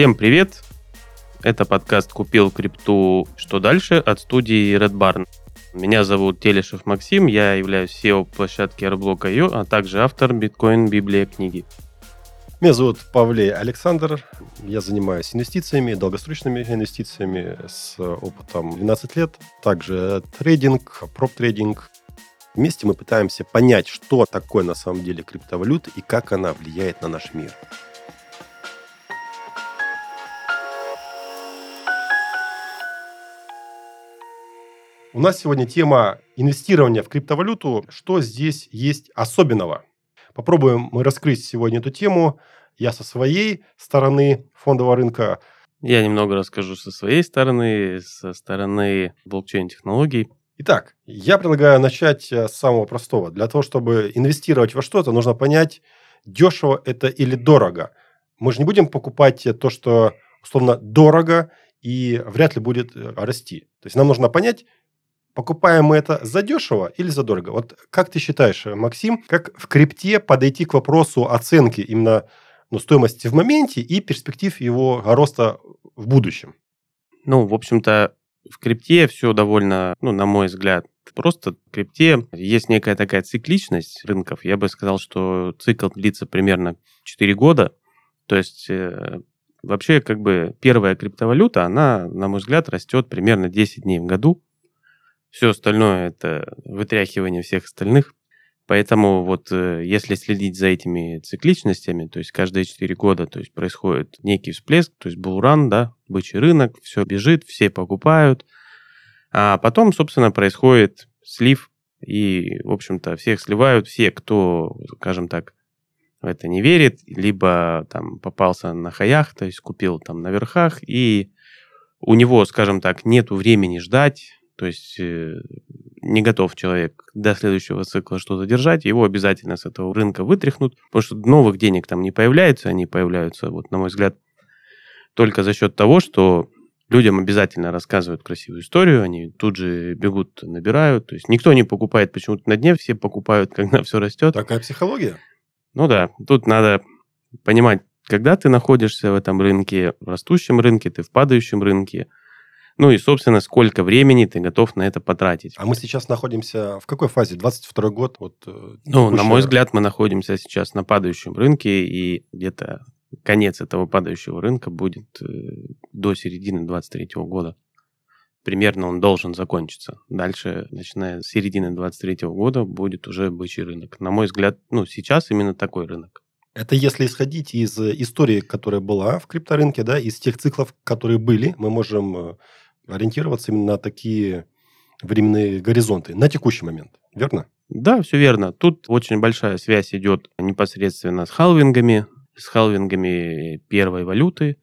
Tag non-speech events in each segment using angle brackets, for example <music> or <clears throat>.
Всем привет! Это подкаст «Купил крипту. Что дальше?» от студии Red Barn. Меня зовут Телешев Максим, я являюсь SEO площадки Airblock.io, а также автор биткоин библия книги. Меня зовут Павлей Александр. Я занимаюсь инвестициями, долгосрочными инвестициями с опытом 12 лет. Также трейдинг, проп-трейдинг. Вместе мы пытаемся понять, что такое на самом деле криптовалюта и как она влияет на наш мир. У нас сегодня тема инвестирования в криптовалюту. Что здесь есть особенного? Попробуем мы раскрыть сегодня эту тему. Я со своей стороны фондового рынка. Я немного расскажу со своей стороны, со стороны блокчейн-технологий. Итак, я предлагаю начать э, с самого простого. Для того, чтобы инвестировать во что-то, нужно понять, дешево это или дорого. Мы же не будем покупать то, что условно дорого и вряд ли будет э, расти. То есть нам нужно понять, покупаем мы это задешево или задорого? Вот как ты считаешь, Максим, как в крипте подойти к вопросу оценки именно ну, стоимости в моменте и перспектив его роста в будущем? Ну, в общем-то, в крипте все довольно, ну, на мой взгляд, просто в крипте есть некая такая цикличность рынков. Я бы сказал, что цикл длится примерно 4 года. То есть э, вообще как бы первая криптовалюта, она, на мой взгляд, растет примерно 10 дней в году. Все остальное это вытряхивание всех остальных. Поэтому вот э, если следить за этими цикличностями, то есть каждые 4 года то есть происходит некий всплеск, то есть булран, да, бычий рынок, все бежит, все покупают, а потом, собственно, происходит слив, и, в общем-то, всех сливают, все, кто, скажем так, в это не верит, либо там попался на хаях, то есть купил там на верхах, и у него, скажем так, нету времени ждать, то есть э, не готов человек до следующего цикла что-то держать, его обязательно с этого рынка вытряхнут, потому что новых денег там не появляется, они появляются, вот на мой взгляд, только за счет того, что людям обязательно рассказывают красивую историю, они тут же бегут, набирают. То есть никто не покупает почему-то на дне, все покупают, <laughs> когда все растет. Такая психология? Ну да, тут надо понимать, когда ты находишься в этом рынке, в растущем рынке, ты в падающем рынке – ну и, собственно, сколько времени ты готов на это потратить. А мы сейчас находимся в какой фазе? 22 год? Вот, э, ну, на мой взгляд, мы находимся сейчас на падающем рынке, и где-то конец этого падающего рынка будет э, до середины 23 года. Примерно он должен закончиться. Дальше, начиная с середины 23 года, будет уже бычий рынок. На мой взгляд, ну, сейчас именно такой рынок. Это если исходить из истории, которая была в крипторынке, да, из тех циклов, которые были, мы можем э, ориентироваться именно на такие временные горизонты на текущий момент, верно? Да, все верно. Тут очень большая связь идет непосредственно с халвингами, с халвингами первой валюты.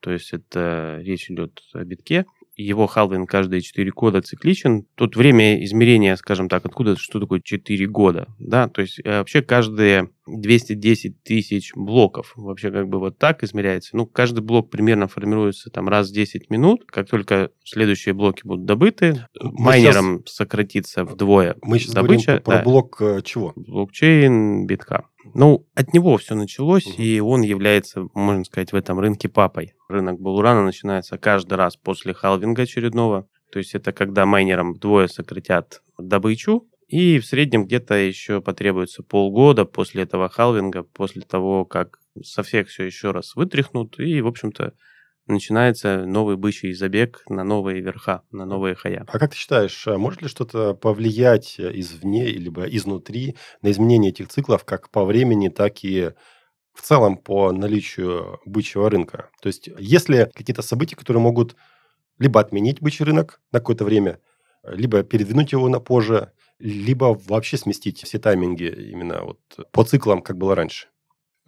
То есть это речь идет о битке его халвинг каждые 4 года цикличен. Тут время измерения, скажем так, откуда, что такое 4 года, да, то есть э, вообще каждые 210 тысяч блоков, вообще как бы вот так измеряется. Ну, каждый блок примерно формируется там раз в 10 минут, как только следующие блоки будут добыты, мы майнером сейчас... сократится вдвое Мы сейчас добыча, говорим про да, блок э, чего? Блокчейн битка. Ну, от него все началось, угу. и он является, можно сказать, в этом рынке папой. Рынок Булурана начинается каждый раз после халвинга очередного. То есть это когда майнерам вдвое сократят добычу, и в среднем где-то еще потребуется полгода после этого халвинга, после того, как со всех все еще раз вытряхнут, и, в общем-то, начинается новый бычий забег на новые верха, на новые хая. А как ты считаешь, а может ли что-то повлиять извне, либо изнутри на изменение этих циклов как по времени, так и в целом по наличию бычьего рынка? То есть, если какие-то события, которые могут либо отменить бычий рынок на какое-то время, либо передвинуть его на позже, либо вообще сместить все тайминги именно вот по циклам, как было раньше.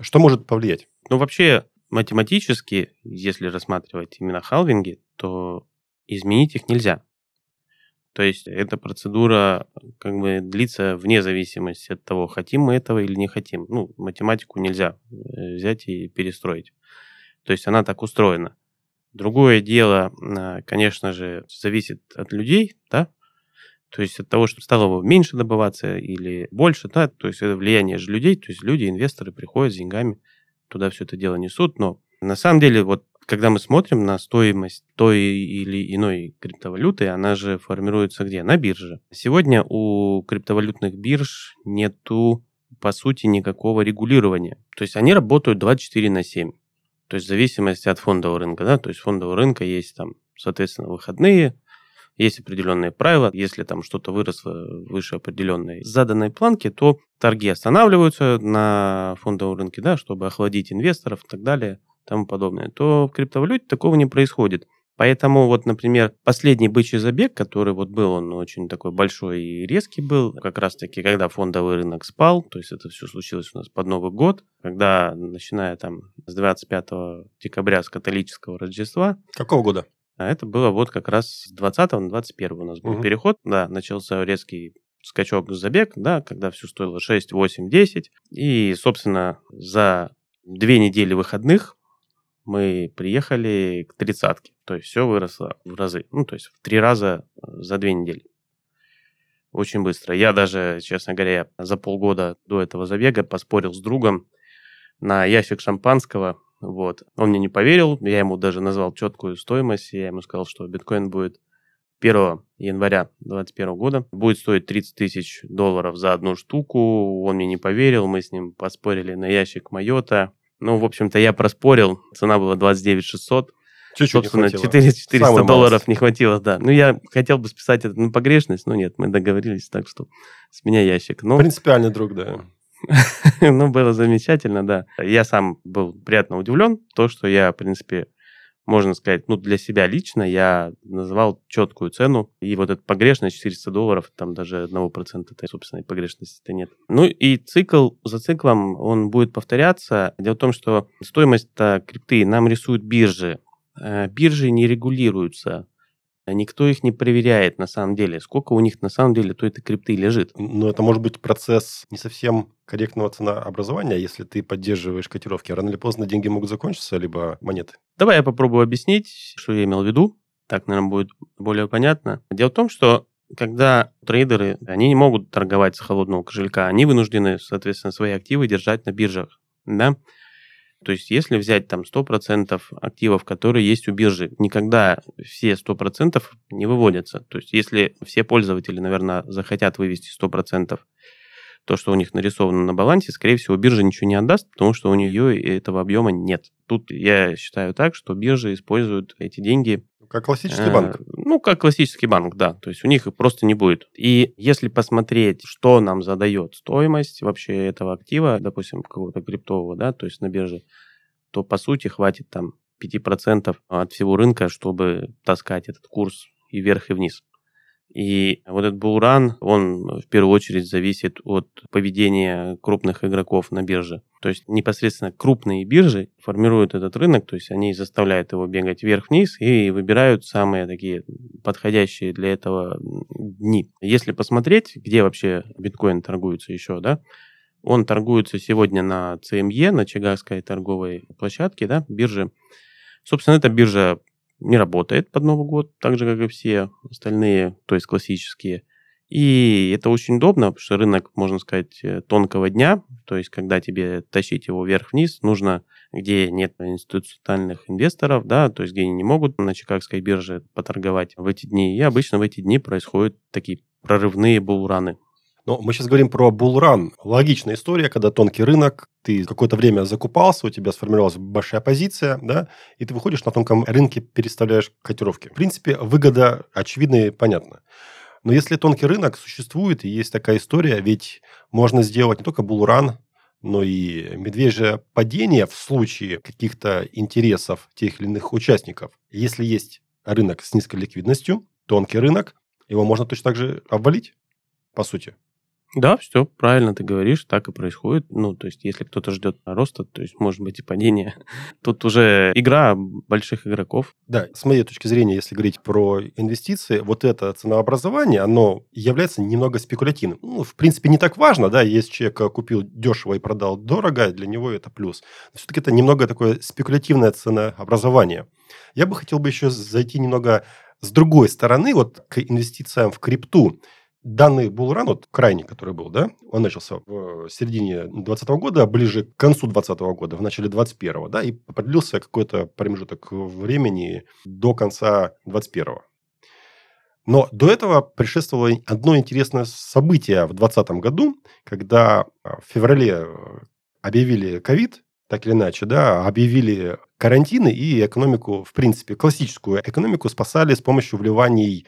Что может повлиять? Ну, вообще, математически, если рассматривать именно халвинги, то изменить их нельзя. То есть эта процедура как бы длится вне зависимости от того, хотим мы этого или не хотим. Ну, математику нельзя э, взять и перестроить. То есть она так устроена. Другое дело, а, конечно же, зависит от людей, да, то есть от того, что стало бы меньше добываться или больше, да, то есть это влияние же людей, то есть люди, инвесторы приходят с деньгами, туда все это дело несут, но на самом деле вот когда мы смотрим на стоимость той или иной криптовалюты, она же формируется где? На бирже. Сегодня у криптовалютных бирж нету, по сути, никакого регулирования. То есть они работают 24 на 7. То есть в зависимости от фондового рынка, да, то есть фондового рынка есть там, соответственно, выходные, есть определенные правила. Если там что-то выросло выше определенной заданной планки, то торги останавливаются на фондовом рынке, да, чтобы охладить инвесторов и так далее, тому подобное. То в криптовалюте такого не происходит. Поэтому вот, например, последний бычий забег, который вот был, он очень такой большой и резкий был, как раз-таки, когда фондовый рынок спал, то есть это все случилось у нас под Новый год, когда, начиная там с 25 декабря, с католического Рождества. Какого года? А это было вот как раз с 20 на 21 у нас был угу. переход, да, начался резкий скачок забег, да, когда все стоило 6, 8, 10. И, собственно, за две недели выходных мы приехали к тридцатке. То есть все выросло в разы. Ну, то есть в три раза э, за две недели. Очень быстро. Я даже, честно говоря, за полгода до этого забега поспорил с другом на ящик шампанского вот. Он мне не поверил, я ему даже назвал четкую стоимость, я ему сказал, что биткоин будет 1 января 2021 года будет стоить 30 тысяч долларов за одну штуку. Он мне не поверил, мы с ним поспорили на ящик Майота. Ну, в общем-то, я проспорил, цена была 29 600. Чуть-чуть Собственно, 4, 400 долларов не хватило, да. Ну, я хотел бы списать это на погрешность, но нет, мы договорились так, что с меня ящик. Но... Принципиальный друг, да. <laughs> ну, было замечательно, да. Я сам был приятно удивлен, то, что я, в принципе, можно сказать, ну, для себя лично я называл четкую цену, и вот эта погрешность 400 долларов, там даже одного процента этой собственной погрешности-то нет. Ну, и цикл за циклом, он будет повторяться. Дело в том, что стоимость крипты нам рисуют биржи. Э, биржи не регулируются никто их не проверяет на самом деле, сколько у них на самом деле той этой крипты лежит. Но это может быть процесс не совсем корректного ценообразования, если ты поддерживаешь котировки. Рано или поздно деньги могут закончиться, либо монеты. Давай я попробую объяснить, что я имел в виду. Так, наверное, будет более понятно. Дело в том, что когда трейдеры, они не могут торговать с холодного кошелька, они вынуждены, соответственно, свои активы держать на биржах. Да? То есть, если взять там 100% активов, которые есть у биржи, никогда все 100% не выводятся. То есть, если все пользователи, наверное, захотят вывести 100%, то, что у них нарисовано на балансе, скорее всего, биржа ничего не отдаст, потому что у нее этого объема нет. Тут я считаю так, что биржа используют эти деньги как классический банк. Э, ну, как классический банк, да. То есть у них их просто не будет. И если посмотреть, что нам задает стоимость вообще этого актива, допустим, какого-то криптового, да, то есть на бирже, то по сути хватит там 5% от всего рынка, чтобы таскать этот курс и вверх, и вниз. И вот этот булран, он в первую очередь зависит от поведения крупных игроков на бирже. То есть непосредственно крупные биржи формируют этот рынок, то есть они заставляют его бегать вверх-вниз и выбирают самые такие подходящие для этого дни. Если посмотреть, где вообще биткоин торгуется еще, да, он торгуется сегодня на CME, на Чигагской торговой площадке, да, бирже. Собственно, эта биржа не работает под Новый год, так же, как и все остальные, то есть классические. И это очень удобно, потому что рынок, можно сказать, э, тонкого дня, то есть когда тебе тащить его вверх-вниз, нужно, где нет институциональных инвесторов, да, то есть где они не могут на Чикагской бирже поторговать в эти дни. И обычно в эти дни происходят такие прорывные булраны. Но мы сейчас говорим про булран. Логичная история, когда тонкий рынок, ты какое-то время закупался, у тебя сформировалась большая позиция, да, и ты выходишь на тонком рынке, переставляешь котировки. В принципе, выгода очевидна и понятна. Но если тонкий рынок существует, и есть такая история, ведь можно сделать не только булран, но и медвежье падение в случае каких-то интересов тех или иных участников. Если есть рынок с низкой ликвидностью, тонкий рынок, его можно точно так же обвалить, по сути. Да, все правильно ты говоришь, так и происходит. Ну, то есть, если кто-то ждет роста, то есть, может быть, и падение. <laughs> Тут уже игра больших игроков. Да, с моей точки зрения, если говорить про инвестиции, вот это ценообразование, оно является немного спекулятивным. Ну, в принципе, не так важно, да, если человек купил дешево и продал дорого, для него это плюс. Но все-таки это немного такое спекулятивное ценообразование. Я бы хотел бы еще зайти немного с другой стороны, вот к инвестициям в крипту. Данный булран, вот крайний, который был, да, он начался в середине 2020 года, ближе к концу 2020 года, в начале 2021, да, и продлился какой-то промежуток времени до конца 2021. Но до этого предшествовало одно интересное событие в 2020 году, когда в феврале объявили ковид, так или иначе, да, объявили карантины и экономику, в принципе, классическую экономику спасали с помощью вливаний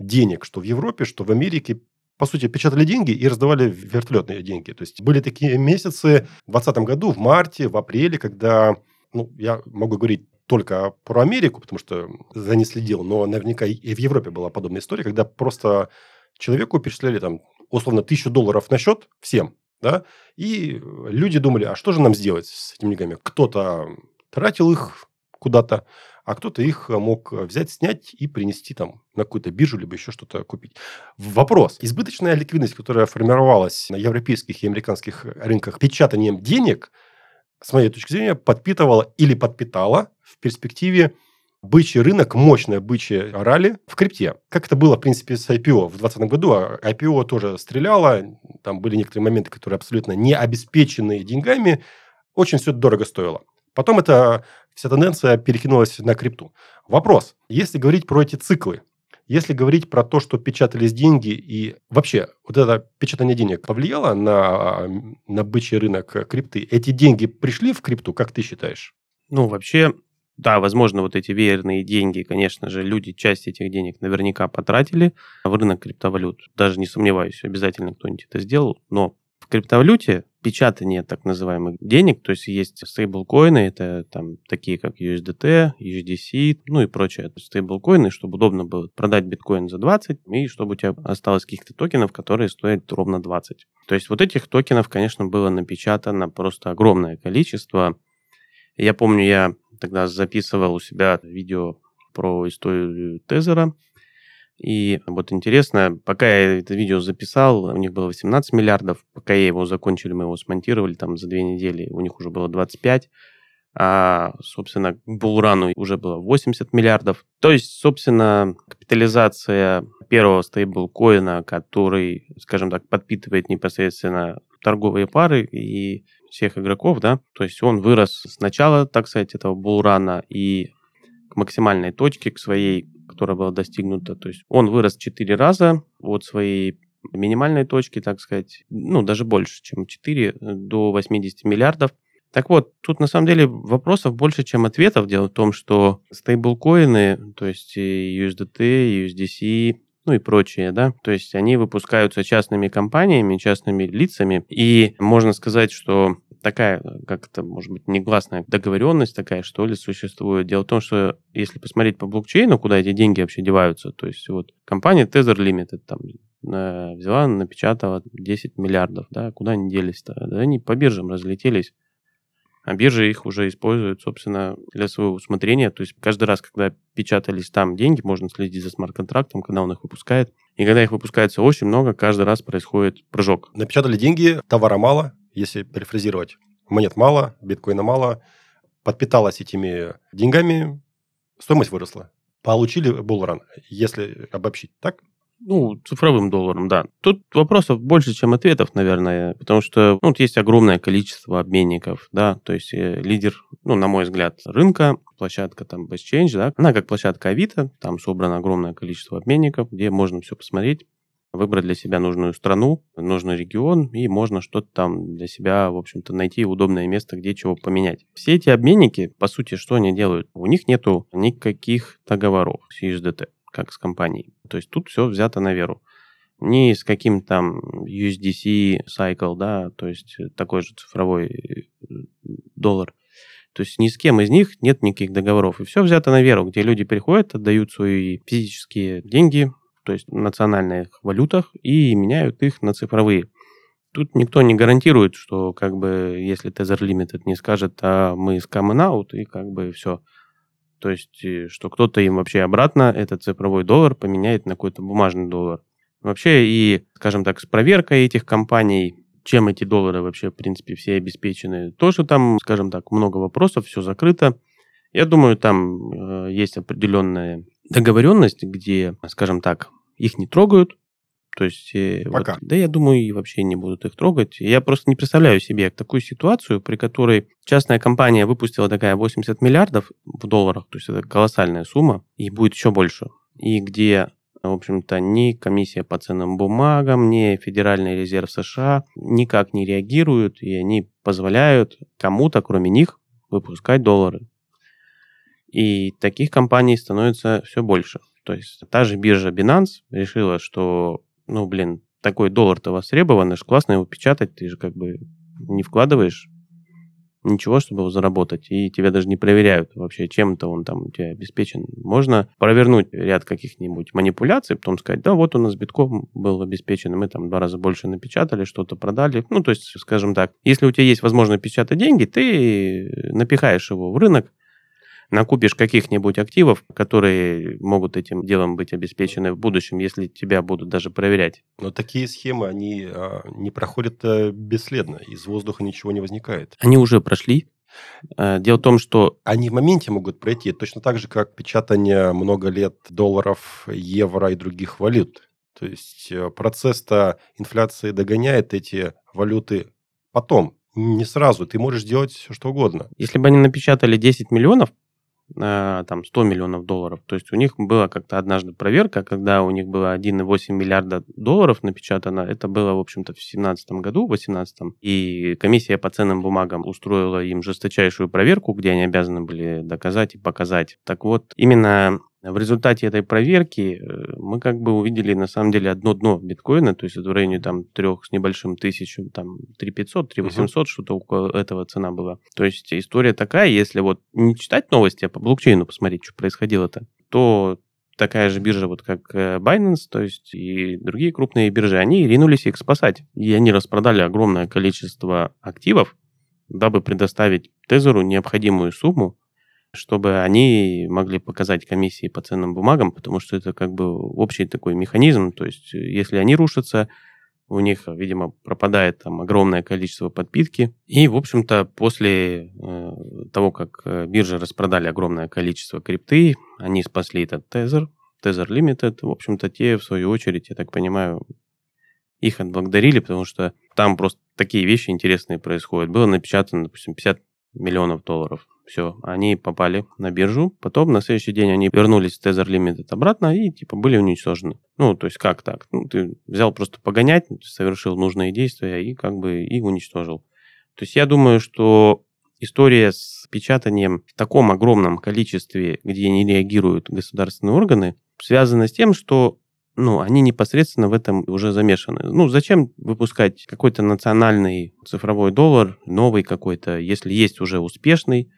денег, что в Европе, что в Америке, по сути, печатали деньги и раздавали вертолетные деньги. То есть были такие месяцы в 2020 году, в марте, в апреле, когда, ну, я могу говорить только про Америку, потому что за ней следил, но наверняка и в Европе была подобная история, когда просто человеку перечисляли там условно тысячу долларов на счет всем, да, и люди думали, а что же нам сделать с этими деньгами? Кто-то тратил их куда-то, а кто-то их мог взять, снять и принести там на какую-то биржу, либо еще что-то купить. Вопрос. Избыточная ликвидность, которая формировалась на европейских и американских рынках печатанием денег, с моей точки зрения, подпитывала или подпитала в перспективе бычий рынок, мощное бычье ралли в крипте. Как это было, в принципе, с IPO в 2020 году. IPO тоже стреляло, там были некоторые моменты, которые абсолютно не обеспечены деньгами, очень все дорого стоило. Потом эта вся тенденция перекинулась на крипту. Вопрос, если говорить про эти циклы, если говорить про то, что печатались деньги и вообще вот это печатание денег повлияло на, на бычий рынок крипты, эти деньги пришли в крипту, как ты считаешь? Ну, вообще, да, возможно, вот эти веерные деньги, конечно же, люди часть этих денег наверняка потратили в рынок криптовалют. Даже не сомневаюсь, обязательно кто-нибудь это сделал. Но в криптовалюте печатание так называемых денег, то есть есть стейблкоины, это там такие как USDT, USDC, ну и прочее. Стейблкоины, чтобы удобно было продать биткоин за 20 и чтобы у тебя осталось каких-то токенов, которые стоят ровно 20. То есть вот этих токенов, конечно, было напечатано просто огромное количество. Я помню, я тогда записывал у себя видео про историю Тезера. И вот интересно, пока я это видео записал, у них было 18 миллиардов, пока я его закончили, мы его смонтировали там за две недели, у них уже было 25, а, собственно, к Булрану уже было 80 миллиардов. То есть, собственно, капитализация первого стейблкоина, который, скажем так, подпитывает непосредственно торговые пары и всех игроков, да, то есть он вырос сначала, так сказать, этого булрана и к максимальной точке, к своей, которая была достигнута, то есть он вырос 4 раза от своей минимальной точки, так сказать, ну, даже больше, чем 4, до 80 миллиардов. Так вот, тут на самом деле вопросов больше, чем ответов. Дело в том, что стейблкоины, то есть USDT, USDC, ну и прочее, да, то есть они выпускаются частными компаниями, частными лицами, и можно сказать, что такая, как то может быть, негласная договоренность такая, что ли, существует. Дело в том, что если посмотреть по блокчейну, куда эти деньги вообще деваются, то есть вот компания Tether Limited там э, взяла, напечатала 10 миллиардов, да, куда они делись-то? Да, они по биржам разлетелись а биржи их уже используют, собственно, для своего усмотрения. То есть каждый раз, когда печатались там деньги, можно следить за смарт-контрактом, когда он их выпускает. И когда их выпускается очень много, каждый раз происходит прыжок. Напечатали деньги, товара мало, если перефразировать. Монет мало, биткоина мало. Подпиталась этими деньгами, стоимость выросла. Получили булран, если обобщить, так? Ну, цифровым долларом, да. Тут вопросов больше, чем ответов, наверное, потому что ну, вот есть огромное количество обменников, да, то есть э, лидер, ну, на мой взгляд, рынка, площадка там BestChange, да, она как площадка Авито, там собрано огромное количество обменников, где можно все посмотреть, выбрать для себя нужную страну, нужный регион, и можно что-то там для себя, в общем-то, найти удобное место, где чего поменять. Все эти обменники, по сути, что они делают? У них нету никаких договоров с USDT как с компанией. То есть тут все взято на веру. Не с каким там USDC cycle, да, то есть такой же цифровой э, доллар. То есть ни с кем из них нет никаких договоров. И все взято на веру, где люди приходят, отдают свои физические деньги, то есть в национальных валютах, и меняют их на цифровые. Тут никто не гарантирует, что как бы если Tether Limited не скажет, а мы с out, и как бы все. То есть, э, что кто-то им вообще обратно этот цифровой доллар поменяет на какой-то бумажный доллар. Вообще и, скажем так, с проверкой этих компаний, чем эти доллары вообще, в принципе, все обеспечены, тоже там, скажем так, много вопросов, все закрыто. Я думаю, там э, есть определенная договоренность, где, скажем так, их не трогают, То есть, э, Пока. Вот, да, я думаю, и вообще не будут их трогать. Я просто не представляю себе такую ситуацию, при которой частная компания выпустила такая 80 миллиардов в долларах, то есть это колоссальная сумма, и будет еще больше. И где в общем-то, ни комиссия по ценным бумагам, ни Федеральный резерв США никак не реагируют, и они позволяют кому-то, кроме них, выпускать доллары. И таких компаний становится все больше. То есть та же биржа Binance решила, что, ну, блин, такой доллар-то востребован, аж классно его печатать, ты же как бы не вкладываешь ничего, чтобы его заработать, и тебя даже не проверяют вообще, чем-то он там у тебя обеспечен. Можно провернуть ряд каких-нибудь манипуляций, потом сказать, да, вот у нас битком был обеспечен, мы там два раза больше напечатали, что-то продали. Ну, то есть, скажем так, если у тебя есть возможность печатать деньги, ты напихаешь его в рынок, накупишь каких-нибудь активов, которые могут этим делом быть обеспечены в будущем, если тебя будут даже проверять. Но такие схемы, они а, не проходят а, бесследно, из воздуха ничего не возникает. Они уже прошли. А, дело в том, что... Они в моменте могут пройти, точно так же, как печатание много лет долларов, евро и других валют. То есть э, процесс-то инфляции догоняет эти валюты потом, не сразу. Ты можешь делать все, что угодно. Если бы они напечатали 10 миллионов, там 100 миллионов долларов. То есть у них была как-то однажды проверка, когда у них было 1,8 миллиарда долларов напечатано. Это было, в общем-то, в 2017 году, в 2018. И комиссия по ценным бумагам устроила им жесточайшую проверку, где они обязаны были доказать и показать. Так вот, именно в результате этой проверки э, мы как бы увидели на самом деле одно дно биткоина, то есть это в районе там трех с небольшим тысяч, там 3500, 3800, uh-huh. что-то около этого цена была. То есть история такая, если вот не читать новости, а по блокчейну посмотреть, что происходило-то, то такая же биржа, вот как э, Binance, то есть и другие крупные биржи, они ринулись их спасать. И они распродали огромное количество активов, дабы предоставить Тезеру необходимую сумму, чтобы они могли показать комиссии по ценным бумагам, потому что это как бы общий такой механизм. То есть если они рушатся, у них, видимо, пропадает там огромное количество подпитки. И, в общем-то, после э, того, как э, биржи распродали огромное количество крипты, они спасли этот тезер, тезер Limited. В общем-то, те, в свою очередь, я так понимаю, их отблагодарили, потому что там просто такие вещи интересные происходят. Было напечатано, допустим, 50 миллионов долларов все, они попали на биржу. Потом на следующий день они вернулись в Tether Limited обратно и типа были уничтожены. Ну, то есть как так? Ну, ты взял просто погонять, совершил нужные действия и как бы и уничтожил. То есть я думаю, что история с печатанием в таком огромном количестве, где не реагируют государственные органы, связана с тем, что ну, они непосредственно в этом уже замешаны. Ну, зачем выпускать какой-то национальный цифровой доллар, новый какой-то, если есть уже успешный,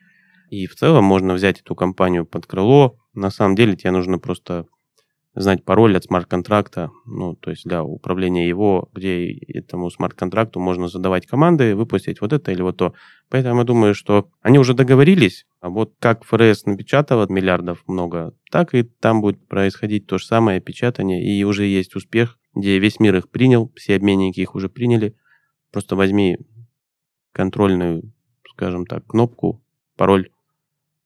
и в целом можно взять эту компанию под крыло. На самом деле тебе нужно просто знать пароль от смарт-контракта, ну, то есть для управления его, где этому смарт-контракту можно задавать команды, выпустить вот это или вот то. Поэтому я думаю, что они уже договорились, а вот как ФРС напечатала миллиардов много, так и там будет происходить то же самое печатание, и уже есть успех, где весь мир их принял, все обменники их уже приняли. Просто возьми контрольную, скажем так, кнопку, пароль,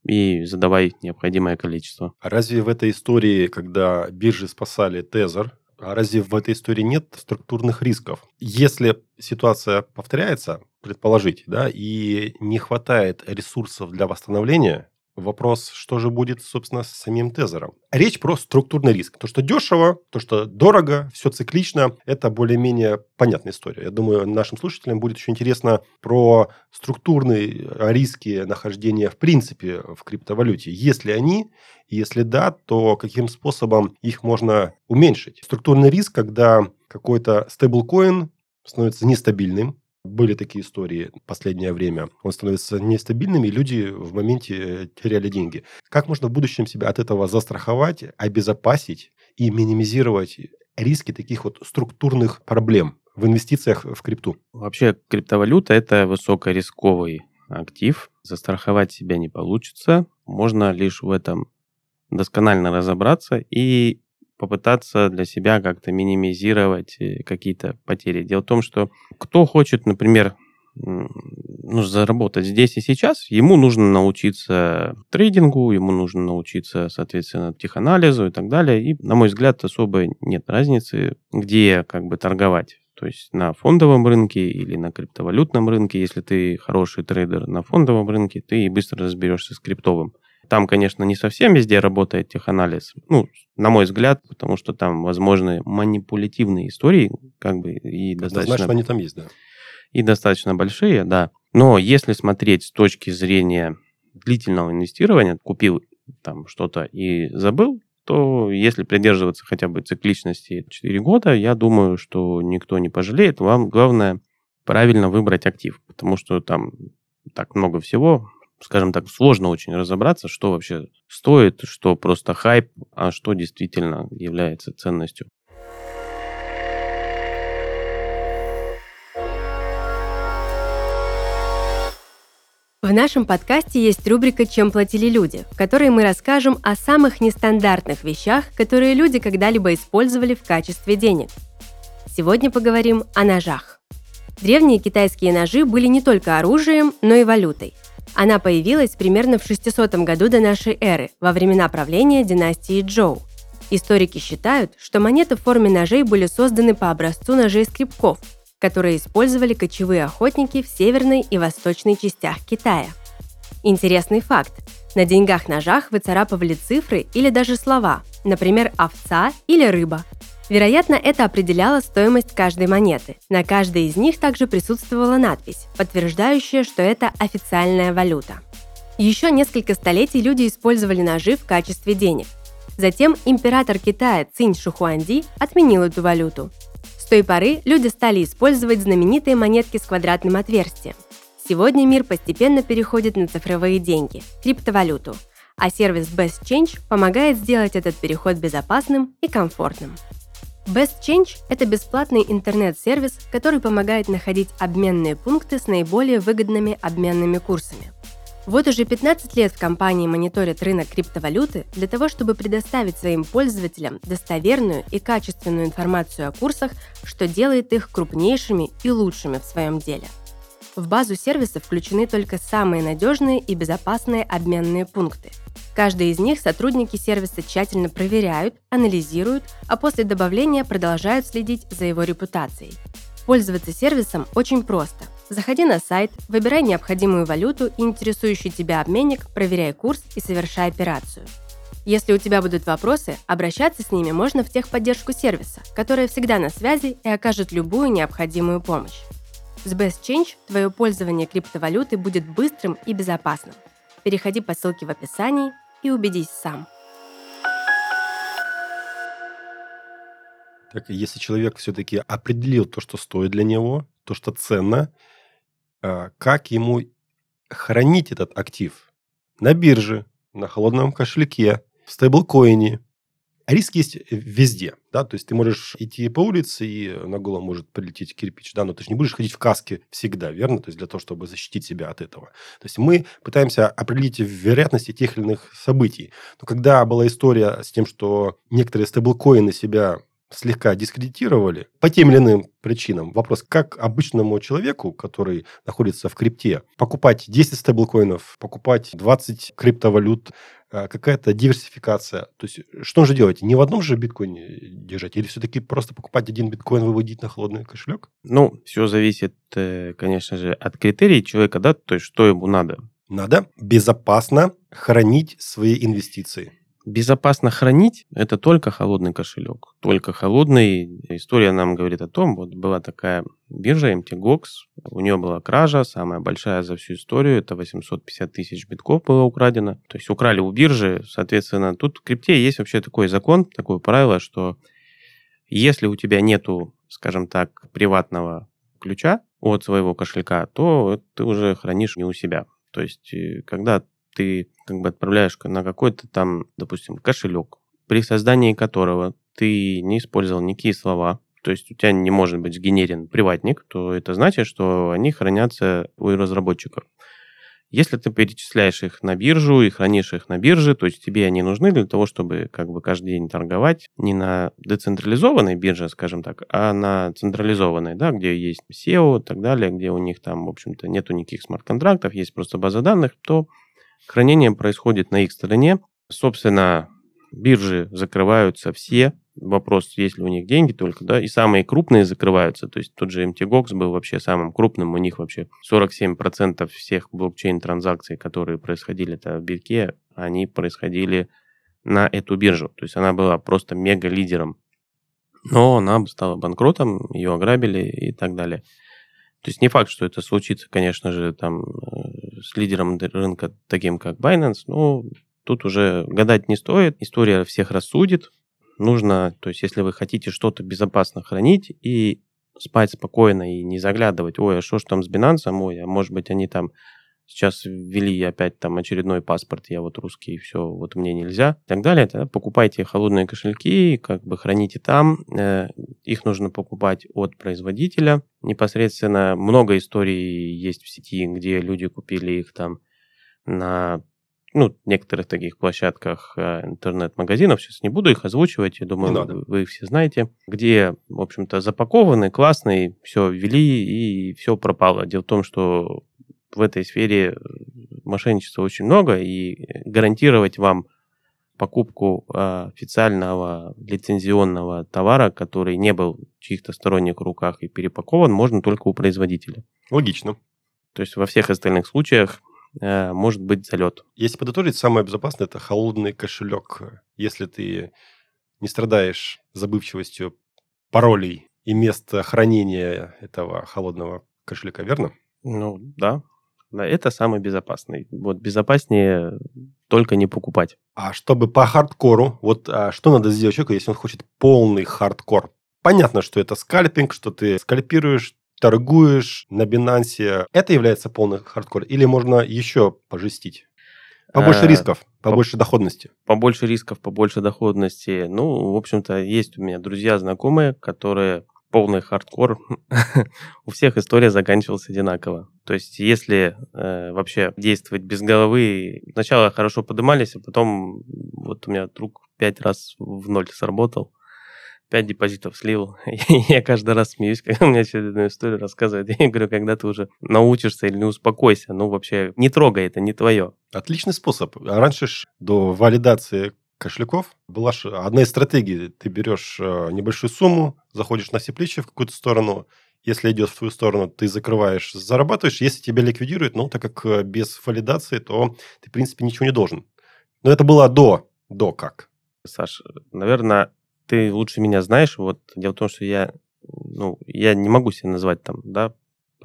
и задавай необходимое количество. А разве в этой истории, когда биржи спасали Тезер, а разве в этой истории нет структурных рисков? Если ситуация повторяется, предположить, да, и не хватает ресурсов для восстановления, Вопрос, что же будет, собственно, с самим тезером. Речь про структурный риск. То, что дешево, то, что дорого, все циклично, это более-менее понятная история. Я думаю, нашим слушателям будет еще интересно про структурные риски нахождения в принципе в криптовалюте. Есть ли они? Если да, то каким способом их можно уменьшить? Структурный риск, когда какой-то стейблкоин становится нестабильным, были такие истории в последнее время. Он становится нестабильным, и люди в моменте теряли деньги. Как можно в будущем себя от этого застраховать, обезопасить и минимизировать риски таких вот структурных проблем в инвестициях в крипту? Вообще криптовалюта – это высокорисковый актив. Застраховать себя не получится. Можно лишь в этом досконально разобраться и попытаться для себя как-то минимизировать э, какие-то потери. Дело в том, что кто хочет, например, нужно заработать здесь и сейчас, ему нужно научиться трейдингу, ему нужно научиться, соответственно, теханализу и так далее. И, на мой взгляд, особо нет разницы, где как бы торговать. То есть на фондовом рынке или на криптовалютном рынке, если ты хороший трейдер на фондовом рынке, ты быстро разберешься с криптовым. Там, конечно, не совсем везде работает теханализ, ну, на мой взгляд, потому что там возможны манипулятивные истории, как бы, и достаточно... Значит, они там есть, да. И достаточно большие, да. Но если смотреть с точки зрения длительного инвестирования, купил там что-то и забыл, то если придерживаться хотя бы цикличности 4 года, я думаю, что никто не пожалеет. Вам главное правильно выбрать актив, потому что там так много всего, скажем так, сложно очень разобраться, что вообще стоит, что просто хайп, а что действительно является ценностью. В нашем подкасте есть рубрика «Чем платили люди», в которой мы расскажем о самых нестандартных вещах, которые люди когда-либо использовали в качестве денег. Сегодня поговорим о ножах. Древние китайские ножи были не только оружием, но и валютой. Она появилась примерно в 600 году до нашей эры, во времена правления династии Джоу. Историки считают, что монеты в форме ножей были созданы по образцу ножей скребков – которые использовали кочевые охотники в северной и восточной частях Китая. Интересный факт. На деньгах-ножах выцарапывали цифры или даже слова, например, овца или рыба. Вероятно, это определяло стоимость каждой монеты. На каждой из них также присутствовала надпись, подтверждающая, что это официальная валюта. Еще несколько столетий люди использовали ножи в качестве денег. Затем император Китая Цинь Шухуанди отменил эту валюту. С той поры люди стали использовать знаменитые монетки с квадратным отверстием. Сегодня мир постепенно переходит на цифровые деньги – криптовалюту, а сервис Best Change помогает сделать этот переход безопасным и комфортным. Best Change – это бесплатный интернет-сервис, который помогает находить обменные пункты с наиболее выгодными обменными курсами. Вот уже 15 лет в компании мониторят рынок криптовалюты для того, чтобы предоставить своим пользователям достоверную и качественную информацию о курсах, что делает их крупнейшими и лучшими в своем деле. В базу сервиса включены только самые надежные и безопасные обменные пункты. Каждый из них сотрудники сервиса тщательно проверяют, анализируют, а после добавления продолжают следить за его репутацией. Пользоваться сервисом очень просто – Заходи на сайт, выбирай необходимую валюту и интересующий тебя обменник, проверяй курс и совершай операцию. Если у тебя будут вопросы, обращаться с ними можно в техподдержку сервиса, которая всегда на связи и окажет любую необходимую помощь. С Best Change твое пользование криптовалюты будет быстрым и безопасным. Переходи по ссылке в описании и убедись сам. Так, если человек все-таки определил то, что стоит для него, то, что ценно, а, как ему хранить этот актив на бирже, на холодном кошельке, в стейблкоине. Риск есть везде, да, то есть ты можешь идти по улице, и на голову может прилететь кирпич, да, но ты же не будешь ходить в каске всегда, верно, то есть для того, чтобы защитить себя от этого. То есть мы пытаемся определить вероятности тех или иных событий. Но когда была история с тем, что некоторые стейблкоины себя слегка дискредитировали по тем или иным причинам. Вопрос, как обычному человеку, который находится в крипте, покупать 10 стейблкоинов, покупать 20 криптовалют, э, какая-то диверсификация. То есть, что он же делает? Не в одном же биткоине держать? Или все-таки просто покупать один биткоин, выводить на холодный кошелек? Ну, все зависит, э, конечно же, от критерий человека, да, то есть, что ему надо. Надо безопасно хранить свои инвестиции безопасно хранить, это только холодный кошелек. Только холодный. История нам говорит о том, вот была такая биржа MTGOX, у нее была кража, самая большая за всю историю, это 850 тысяч битков было украдено. То есть украли у биржи, соответственно, тут в крипте есть вообще такой закон, такое правило, что если у тебя нету, скажем так, приватного ключа от своего кошелька, то ты уже хранишь не у себя. То есть, э, когда ты как бы отправляешь на какой-то там, допустим, кошелек, при создании которого ты не использовал никакие слова, то есть у тебя не может быть сгенерен приватник, то это значит, что они хранятся у разработчиков. Если ты перечисляешь их на биржу и хранишь их на бирже, то есть тебе они нужны для того, чтобы как бы каждый день торговать не на децентрализованной бирже, скажем так, а на централизованной, да, где есть SEO и так далее, где у них там, в общем-то, нету никаких смарт-контрактов, есть просто база данных, то хранение происходит на их стороне. Собственно, биржи закрываются все, вопрос, есть ли у них деньги только, да, и самые крупные закрываются, то есть тот же MTGOX был вообще самым крупным, у них вообще 47% всех блокчейн-транзакций, которые происходили в бирке, они происходили на эту биржу, то есть она была просто мега-лидером, но она стала банкротом, ее ограбили и так далее. То есть не факт, что это случится, конечно же, там э, с лидером рынка, таким как Binance, но тут уже гадать не стоит, история всех рассудит, нужно, то есть если вы хотите что-то безопасно хранить и спать спокойно и не заглядывать, ой, а что ж там с Binance, ой, а может быть они там сейчас ввели опять там очередной паспорт, я вот русский, все, вот мне нельзя, и так далее, да, покупайте холодные кошельки, как бы храните там, э, их нужно покупать от производителя, непосредственно много историй есть в сети, где люди купили их там на ну, некоторых таких площадках э, интернет-магазинов, сейчас не буду их озвучивать, я думаю, вы, вы их все знаете, где, в общем-то, запакованы, классные, все ввели и все пропало. Дело в том, что в этой сфере мошенничества очень много, и гарантировать вам покупку э, официального лицензионного товара, который не был в чьих-то сторонних руках и перепакован, можно только у производителя. Логично. То есть во всех остальных случаях Э, может быть залет. Если подытожить, самое безопасное – это холодный кошелек. Если ты не страдаешь забывчивостью паролей и места хранения этого холодного кошелька, верно? Ну, да. Это самый безопасный. Вот безопаснее только не покупать. А чтобы по хардкору, вот а что надо сделать человеку, если он хочет полный хардкор? Понятно, что это скальпинг, что ты скальпируешь торгуешь на Binance, это является полный хардкор? Или можно еще пожестить? Побольше а, рисков, побольше по, доходности. Побольше рисков, побольше доходности. Ну, в общем-то, есть у меня друзья, знакомые, которые полный хардкор. <laughs> у всех история заканчивалась одинаково. То есть, если э, вообще действовать без головы, сначала хорошо подымались, а потом вот у меня друг пять раз в ноль сработал. 5 депозитов слил. <laughs> я каждый раз смеюсь, когда меня очередную историю рассказывают. Я говорю, когда ты уже научишься или не успокойся, ну вообще не трогай, это не твое. Отличный способ. А раньше ж до валидации кошельков была одна из стратегий. Ты берешь э, небольшую сумму, заходишь на сепличи в какую-то сторону, если идет в твою сторону, ты закрываешь, зарабатываешь. Если тебя ликвидируют, ну, так как э, без валидации, то ты, в принципе, ничего не должен. Но это было до. До как? Саш, наверное, ты лучше меня знаешь. Вот дело в том, что я, ну, я не могу себя назвать там, да,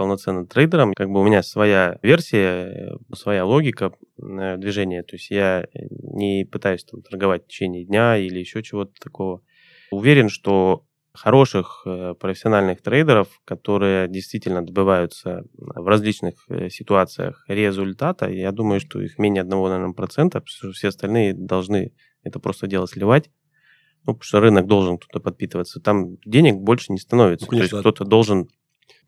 полноценным трейдером. Как бы у меня своя версия, своя логика э, движения. То есть я не пытаюсь там торговать в течение дня или еще чего-то такого. Уверен, что хороших э, профессиональных трейдеров, которые действительно добиваются в различных э, ситуациях результата, я думаю, что их менее одного, наверное, процента, потому что все остальные должны это просто дело сливать ну, потому что рынок должен кто-то подпитываться. Там денег больше не становится. Ну, конечно, То есть кто-то должен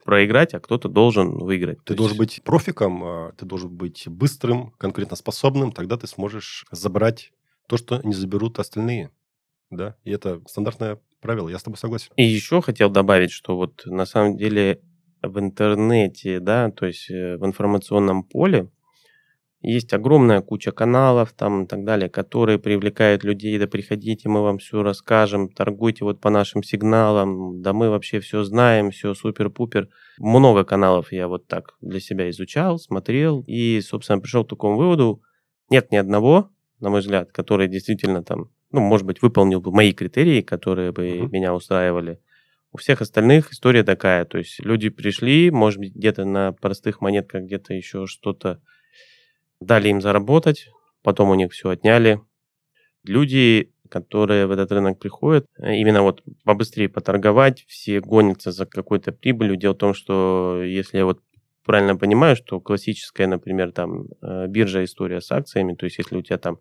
проиграть, а кто-то должен выиграть. Ты То должен есть... быть профиком, а, ты должен быть быстрым, конкурентоспособным, тогда ты сможешь забрать то, что не заберут остальные. Да, и это стандартное правило, я с тобой согласен. И еще хотел добавить, что вот на самом деле в интернете, да, то есть э, в информационном поле есть огромная куча каналов там и так далее, которые привлекают людей, да приходите, мы вам все расскажем, торгуйте вот по нашим сигналам, да мы вообще все знаем, все супер-пупер. Много каналов я вот так для себя изучал, смотрел и, собственно, пришел к такому выводу, нет ни одного, на мой взгляд, который действительно там, ну, может быть, выполнил бы мои критерии, которые бы uh-huh. меня устраивали. У всех остальных история такая, то есть люди пришли, может быть, где-то на простых монетках, где-то еще что-то дали им заработать, потом у них все отняли. Люди, которые в этот рынок приходят, э, именно вот побыстрее поторговать, все гонятся за какой-то прибылью. Дело в том, что если я вот правильно понимаю, что классическая, например, там э, биржа история с акциями, то есть если у тебя там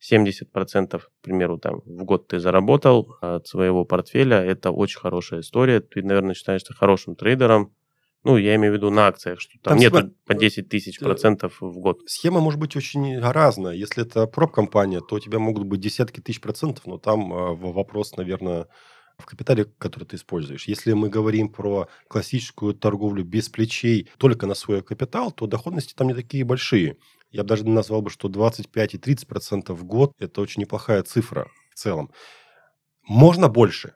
70%, к примеру, там в год ты заработал от своего портфеля, это очень хорошая история. Ты, наверное, считаешься хорошим трейдером, Ну, я имею в виду на акциях, что там, Там нет схема- по 10 тысяч процентов в год. Схема может быть очень разная. Если это проб-компания, то у тебя могут быть десятки тысяч процентов, но там э, вопрос, наверное, в капитале, который ты используешь. Если мы говорим про классическую торговлю без плечей только на свой капитал, то доходности там не такие большие. Я бы даже назвал бы, что 25 и 30 процентов в год – это очень неплохая цифра в целом. Можно больше,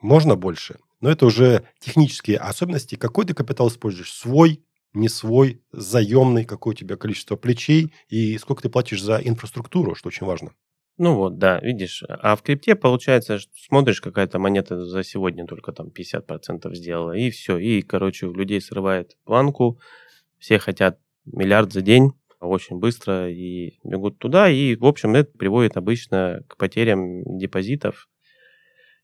можно больше, но это уже технические особенности. Какой ты капитал используешь? Свой, не свой, заемный, какое у тебя количество плечей и сколько ты платишь за инфраструктуру, что очень важно. Ну вот, да, видишь. А в крипте получается, что смотришь, какая-то монета за сегодня только там 50% сделала, и все. И, короче, у людей срывает планку, все хотят миллиард за день, очень быстро и бегут туда. И, в общем, это приводит обычно к потерям депозитов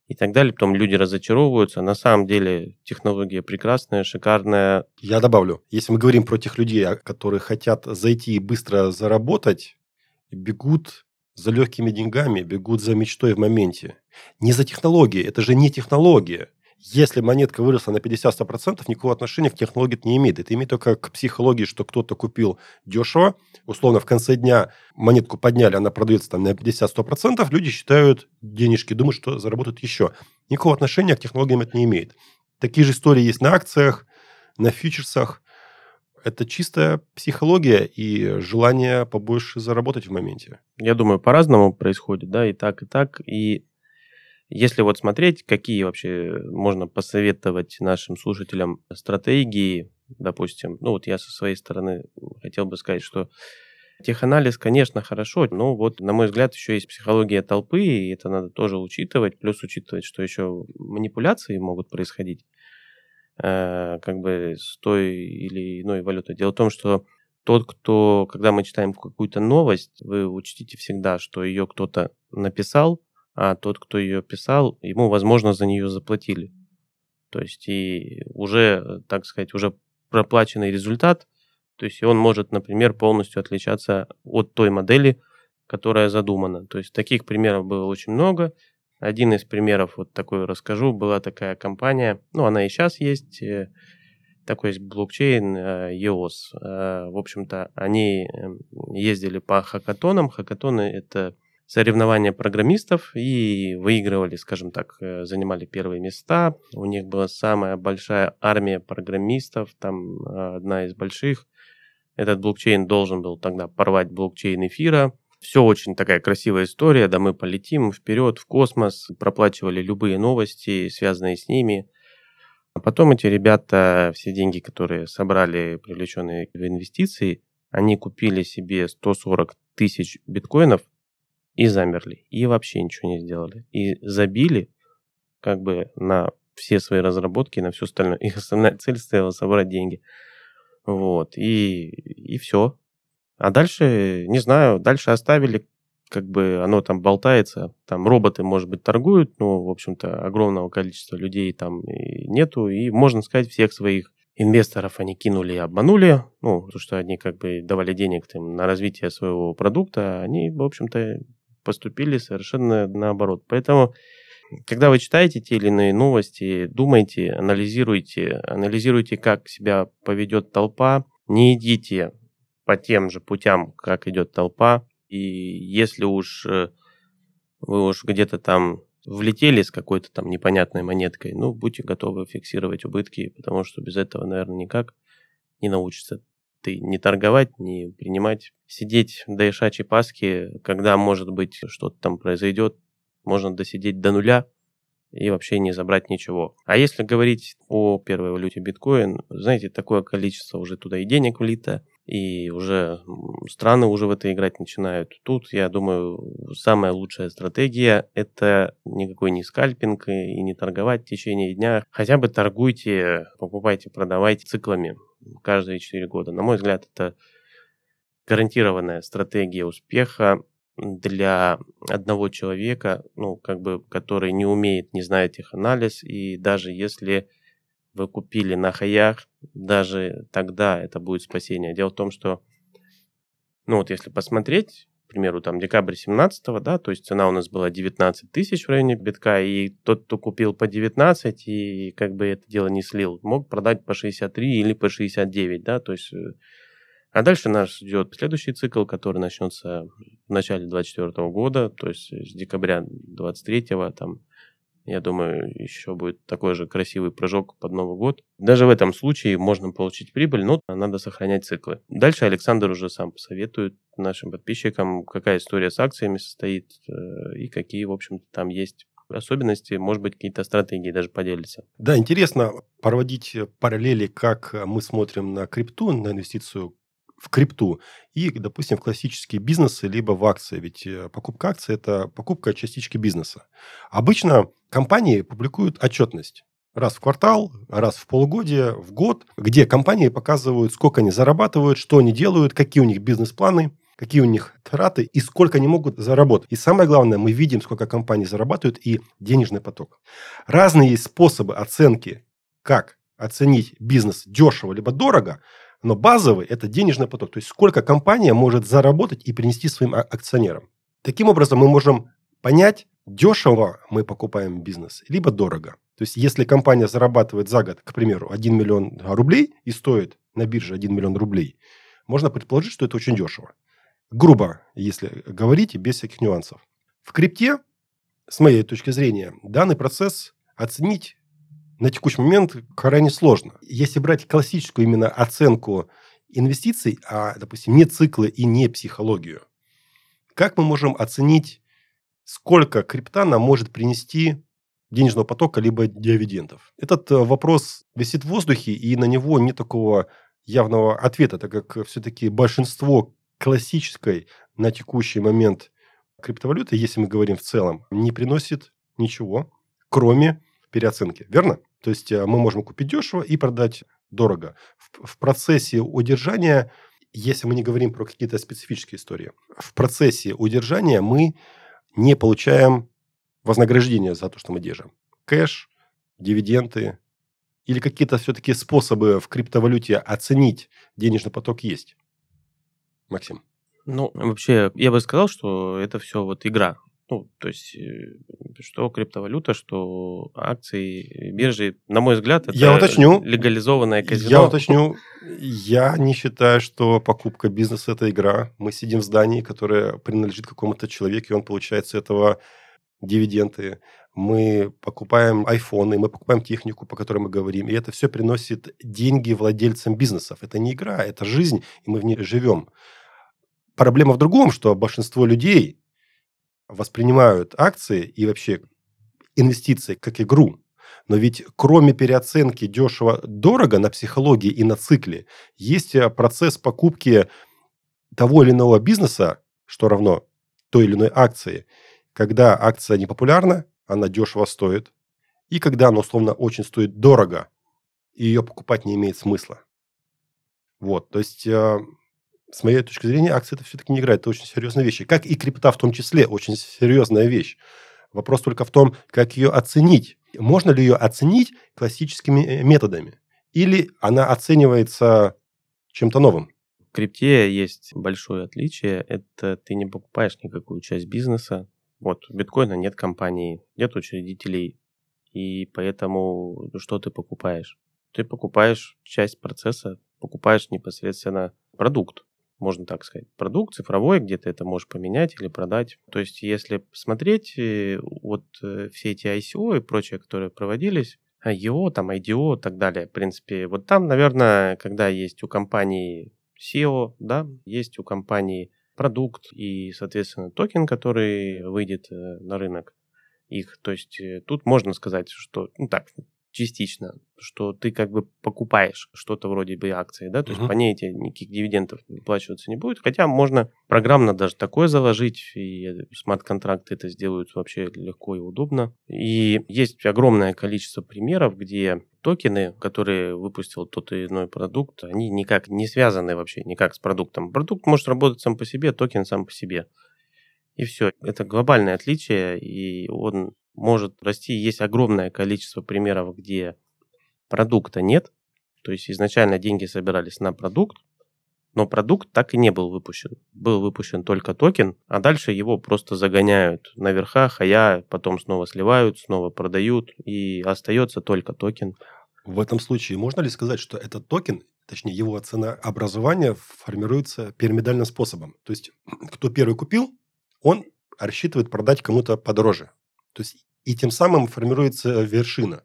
и так далее. Потом люди разочаровываются. На самом деле технология прекрасная, шикарная. Я добавлю, если мы говорим про тех людей, а, которые хотят зайти и быстро заработать, бегут за легкими деньгами, бегут за мечтой в моменте. Не за технологией, это же не технология. Если монетка выросла на 50-100%, никакого отношения к технологии это не имеет. Это имеет только к психологии, что кто-то купил дешево, условно в конце дня монетку подняли, она продается там на 50-100%, люди считают денежки, думают, что заработают еще. Никакого отношения к технологиям это не имеет. Такие же истории есть на акциях, на фьючерсах. Это чистая психология и желание побольше заработать в моменте. Я думаю, по-разному происходит, да, и так, и так. И если вот смотреть, какие вообще можно посоветовать нашим слушателям стратегии, допустим, ну вот я со своей стороны хотел бы сказать, что теханализ, конечно, хорошо, но вот, на мой взгляд, еще есть психология толпы, и это надо тоже учитывать, плюс учитывать, что еще манипуляции могут происходить э, как бы с той или иной валютой. Дело в том, что тот, кто, когда мы читаем какую-то новость, вы учтите всегда, что ее кто-то написал, а тот, кто ее писал, ему, возможно, за нее заплатили. То есть и уже, так сказать, уже проплаченный результат, то есть он может, например, полностью отличаться от той модели, которая задумана. То есть таких примеров было очень много. Один из примеров, вот такой расскажу, была такая компания, ну, она и сейчас есть, э, такой есть блокчейн э, EOS. Э, В общем-то, они эм, ездили по хакатонам. Хакатоны – это соревнования программистов и выигрывали, скажем так, э, занимали первые места. У них была самая большая армия программистов, там э, одна из больших. Этот блокчейн должен был тогда порвать блокчейн эфира. Все очень такая красивая история, да мы полетим вперед в космос, проплачивали любые новости, связанные с ними. А потом эти ребята, все деньги, которые собрали, привлеченные в инвестиции, они купили себе 140 тысяч биткоинов и замерли, и вообще ничего не сделали. И забили как бы на все свои разработки, на все остальное. Их основная <laughs> цель стояла собрать деньги. Вот, и, и все. А дальше, не знаю, дальше оставили, как бы оно там болтается. Там роботы, может быть, торгуют, но, в общем-то, огромного количества людей там и нету. И, можно сказать, всех своих инвесторов они кинули и обманули. Ну, то, что они как бы давали денег там, на развитие своего продукта, они, в общем-то, поступили совершенно наоборот. Поэтому, когда вы читаете те или иные новости, думайте, анализируйте, анализируйте, как себя поведет толпа, не идите по тем же путям, как идет толпа, и если уж э, вы уж где-то там влетели с какой-то там непонятной монеткой, ну, будьте готовы фиксировать убытки, потому что без этого, наверное, никак не научится ты не торговать, не принимать, сидеть до ишачьей паски, когда, может быть, что-то там произойдет, можно досидеть до нуля и вообще не забрать ничего. А если говорить о первой валюте биткоин, знаете, такое количество уже туда и денег влито, и уже страны уже в это играть начинают. Тут, я думаю, самая лучшая стратегия – это никакой не скальпинг и не торговать в течение дня. Хотя бы торгуйте, покупайте, продавайте циклами каждые 4 года. На мой взгляд, это гарантированная стратегия успеха для одного человека, ну, как бы, который не умеет, не знает теханализ, и даже если вы купили на хаях, даже тогда это будет спасение. Дело в том, что, ну, вот если посмотреть, к примеру, там декабрь 17 да, то есть цена у нас была 19 тысяч в районе битка, и тот, кто купил по 19 и как бы это дело не слил, мог продать по 63 или по 69, да, то есть... Э, а дальше нас ждет следующий цикл, который начнется в начале 24 года, то есть с декабря 23 там я думаю, еще будет такой же красивый прыжок под Новый год. Даже в этом случае можно получить прибыль, но надо сохранять циклы. Дальше Александр уже сам посоветует нашим подписчикам, какая история с акциями состоит э, и какие, в общем-то, там есть особенности, может быть, какие-то стратегии даже поделятся. Да, интересно проводить параллели, как мы смотрим на крипту, на инвестицию в крипту и, допустим, в классические бизнесы, либо в акции. Ведь э, покупка акций – это покупка частички бизнеса. Обычно компании публикуют отчетность раз в квартал, раз в полугодие, в год, где компании показывают, сколько они зарабатывают, что они делают, какие у них бизнес-планы, какие у них траты и сколько они могут заработать. И самое главное, мы видим, сколько компании зарабатывают и денежный поток. Разные есть способы оценки, как оценить бизнес дешево либо дорого – но базовый – это денежный поток, то есть сколько компания может заработать и принести своим а, акционерам. Таким образом, мы можем понять, дешево мы покупаем бизнес, либо дорого. То есть, если компания зарабатывает за год, к примеру, 1 миллион рублей и стоит на бирже 1 миллион рублей, можно предположить, что это очень дешево. Грубо, если говорить, без всяких нюансов. В крипте, с моей точки зрения, данный процесс оценить на текущий момент крайне сложно. Если брать классическую именно оценку инвестиций, а, допустим, не циклы и не психологию, как мы можем оценить, сколько крипта нам может принести денежного потока либо дивидендов? Этот э, вопрос висит в воздухе, и на него нет такого явного ответа, так как все-таки большинство классической на текущий момент криптовалюты, если мы говорим в целом, не приносит ничего, кроме переоценки. Верно? То есть э, мы можем купить дешево и продать дорого. В, в процессе удержания, если мы не говорим про какие-то специфические истории, в процессе удержания мы не получаем вознаграждение за то, что мы держим. Кэш, дивиденды или какие-то все-таки способы в криптовалюте оценить денежный поток есть? Максим. Ну, вообще, я бы сказал, что это все вот игра. Ну, то есть, э, что криптовалюта, что акции, биржи, на мой взгляд, это я уточню, легализованное казино. Я уточню, я не считаю, что покупка бизнеса – это игра. Мы сидим в здании, которое принадлежит какому-то человеку, и он получает с этого дивиденды. Мы покупаем айфоны, мы покупаем технику, по которой мы говорим, и это все приносит деньги владельцам бизнесов. Это не игра, это жизнь, и мы в ней живем. Проблема в другом, что большинство людей воспринимают акции и вообще инвестиции как игру. Но ведь кроме переоценки дешево-дорого на психологии и на цикле, есть э, процесс покупки того или иного бизнеса, что равно той или иной акции, когда акция не популярна, она дешево стоит, и когда она условно очень стоит дорого, ее покупать не имеет смысла. Вот, то есть э, с моей точки зрения, акции это все-таки не играет. Это очень серьезная вещь. Как и крипта в том числе, очень серьезная вещь. Вопрос только в том, как ее оценить. Можно ли ее оценить классическими э, методами? Или она оценивается чем-то новым? В крипте есть большое отличие. Это ты не покупаешь никакую часть бизнеса. Вот, у биткоина нет компании, нет учредителей. И поэтому что ты покупаешь? Ты покупаешь часть процесса, покупаешь непосредственно продукт можно так сказать, продукт цифровой, где ты это можешь поменять или продать. То есть, если посмотреть э, вот э, все эти ICO и прочее, которые проводились, IO, там IDO и так далее, в принципе, вот там, наверное, когда есть у компании SEO, да, есть у компании продукт и, соответственно, токен, который выйдет э, на рынок их. То есть тут можно сказать, что, ну так, частично, что ты как бы покупаешь что-то вроде бы акции, да, то uh-huh. есть по ней эти никаких дивидендов выплачиваться не будет, хотя можно программно даже такое заложить, и смарт-контракты это сделают вообще легко и удобно. И есть огромное количество примеров, где токены, которые выпустил тот или иной продукт, они никак не связаны вообще никак с продуктом. Продукт может работать сам по себе, токен сам по себе. И все. Это глобальное отличие, и он может расти. Есть огромное количество примеров, где продукта нет. То есть изначально деньги собирались на продукт, но продукт так и не был выпущен. Был выпущен только токен, а дальше его просто загоняют на верхах, а я потом снова сливают, снова продают, и остается только токен. В этом случае можно ли сказать, что этот токен, точнее его ценообразование формируется пирамидальным способом? То есть, <clears throat> кто первый купил, он рассчитывает продать кому-то подороже. То есть, и тем самым формируется вершина.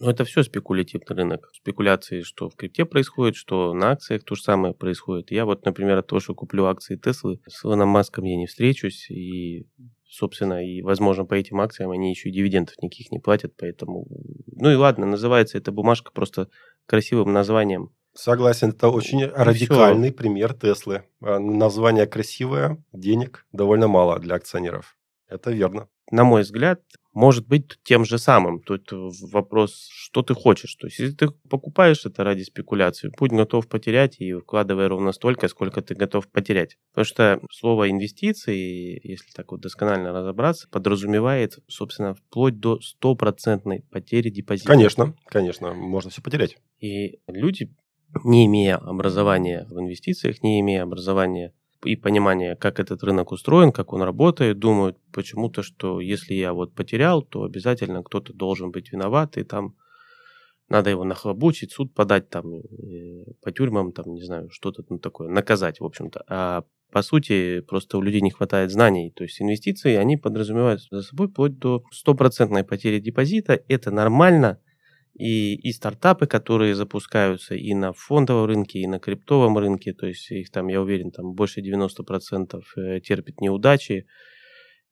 Но это все спекулятивный рынок. Спекуляции, что в крипте происходит, что на акциях то же самое происходит. Я вот, например, от того, что куплю акции Теслы, с Илоном Маском я не встречусь, и, собственно, и, возможно, по этим акциям они еще и дивидендов никаких не платят, поэтому... Ну и ладно, называется эта бумажка просто красивым названием. Согласен, это очень радикальный все. пример Теслы. А, название красивое, денег довольно мало для акционеров. Это верно. На мой взгляд, может быть тем же самым. Тут вопрос, что ты хочешь. То есть, если ты покупаешь это ради спекуляции, будь готов потерять и вкладывай ровно столько, сколько ты готов потерять. Потому что слово инвестиции, если так вот досконально разобраться, подразумевает, собственно, вплоть до стопроцентной потери депозита. Конечно, конечно, можно все потерять. И люди, не имея образования в инвестициях, не имея образования и понимание, как этот рынок устроен, как он работает, думают почему-то, что если я вот потерял, то обязательно кто-то должен быть виноват, и там надо его нахлобучить, суд подать там э, по тюрьмам, там, не знаю, что-то ну, такое, наказать, в общем-то. А по сути, просто у людей не хватает знаний. То есть инвестиции, они подразумевают за собой вплоть до стопроцентной потери депозита. Это нормально, и, и стартапы, которые запускаются и на фондовом рынке, и на криптовом рынке, то есть их там, я уверен, там больше 90% э, терпят неудачи,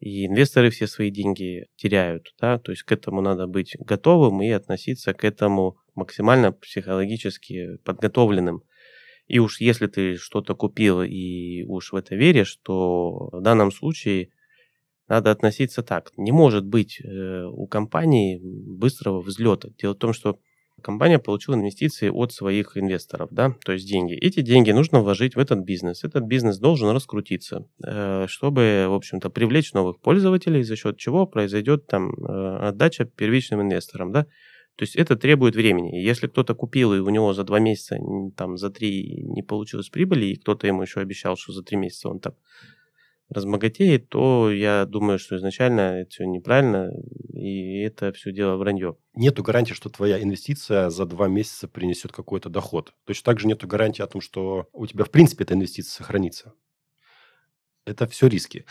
и инвесторы все свои деньги теряют, да, то есть к этому надо быть готовым и относиться к этому максимально психологически подготовленным. И уж если ты что-то купил и уж в это веришь, то в данном случае надо относиться так. Не может быть э, у компании быстрого взлета. Дело в том, что компания получила инвестиции от своих инвесторов, да, то есть деньги. Эти деньги нужно вложить в этот бизнес. Этот бизнес должен раскрутиться, э, чтобы, в общем-то, привлечь новых пользователей, за счет чего произойдет там э, отдача первичным инвесторам, да. То есть это требует времени. Если кто-то купил, и у него за два месяца, там, за три не получилось прибыли, и кто-то ему еще обещал, что за три месяца он там разбогатеет, то я думаю, что изначально это все неправильно, и это все дело вранье. Нету гарантии, что твоя инвестиция за два месяца принесет какой-то доход. Точно так же нету гарантии о том, что у тебя в принципе эта инвестиция сохранится. Это все риски.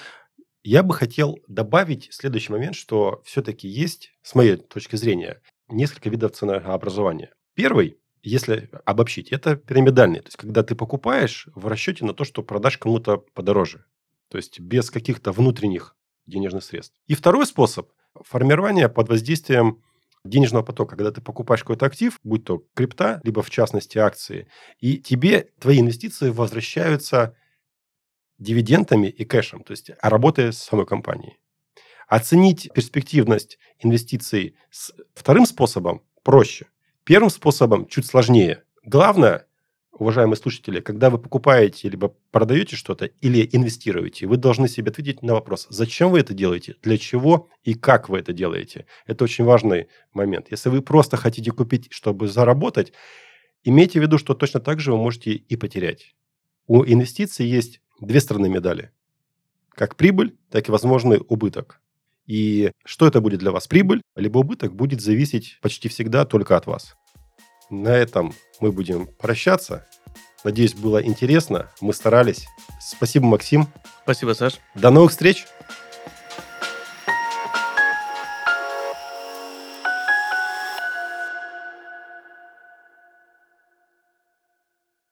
Я бы хотел добавить следующий момент, что все-таки есть, с моей точки зрения, несколько видов ценообразования. Первый, если обобщить, это пирамидальный. То есть, когда ты покупаешь в расчете на то, что продашь кому-то подороже. То есть без каких-то внутренних денежных средств. И второй способ – формирование под воздействием денежного потока, когда ты покупаешь какой-то актив, будь то крипта, либо в частности акции, и тебе твои инвестиции возвращаются дивидендами и кэшем, то есть а работая с самой компанией. Оценить перспективность инвестиций с вторым способом проще. Первым способом чуть сложнее. Главное уважаемые слушатели, когда вы покупаете либо продаете что-то или инвестируете, вы должны себе ответить на вопрос, зачем вы это делаете, для чего и как вы это делаете. Это очень важный момент. Если вы просто хотите купить, чтобы заработать, имейте в виду, что точно так же вы можете и потерять. У инвестиций есть две стороны медали. Как прибыль, так и возможный убыток. И что это будет для вас, прибыль, либо убыток, будет зависеть почти всегда только от вас. На этом мы будем прощаться. Надеюсь, было интересно. Мы старались. Спасибо, Максим. Спасибо, Саш. До новых встреч.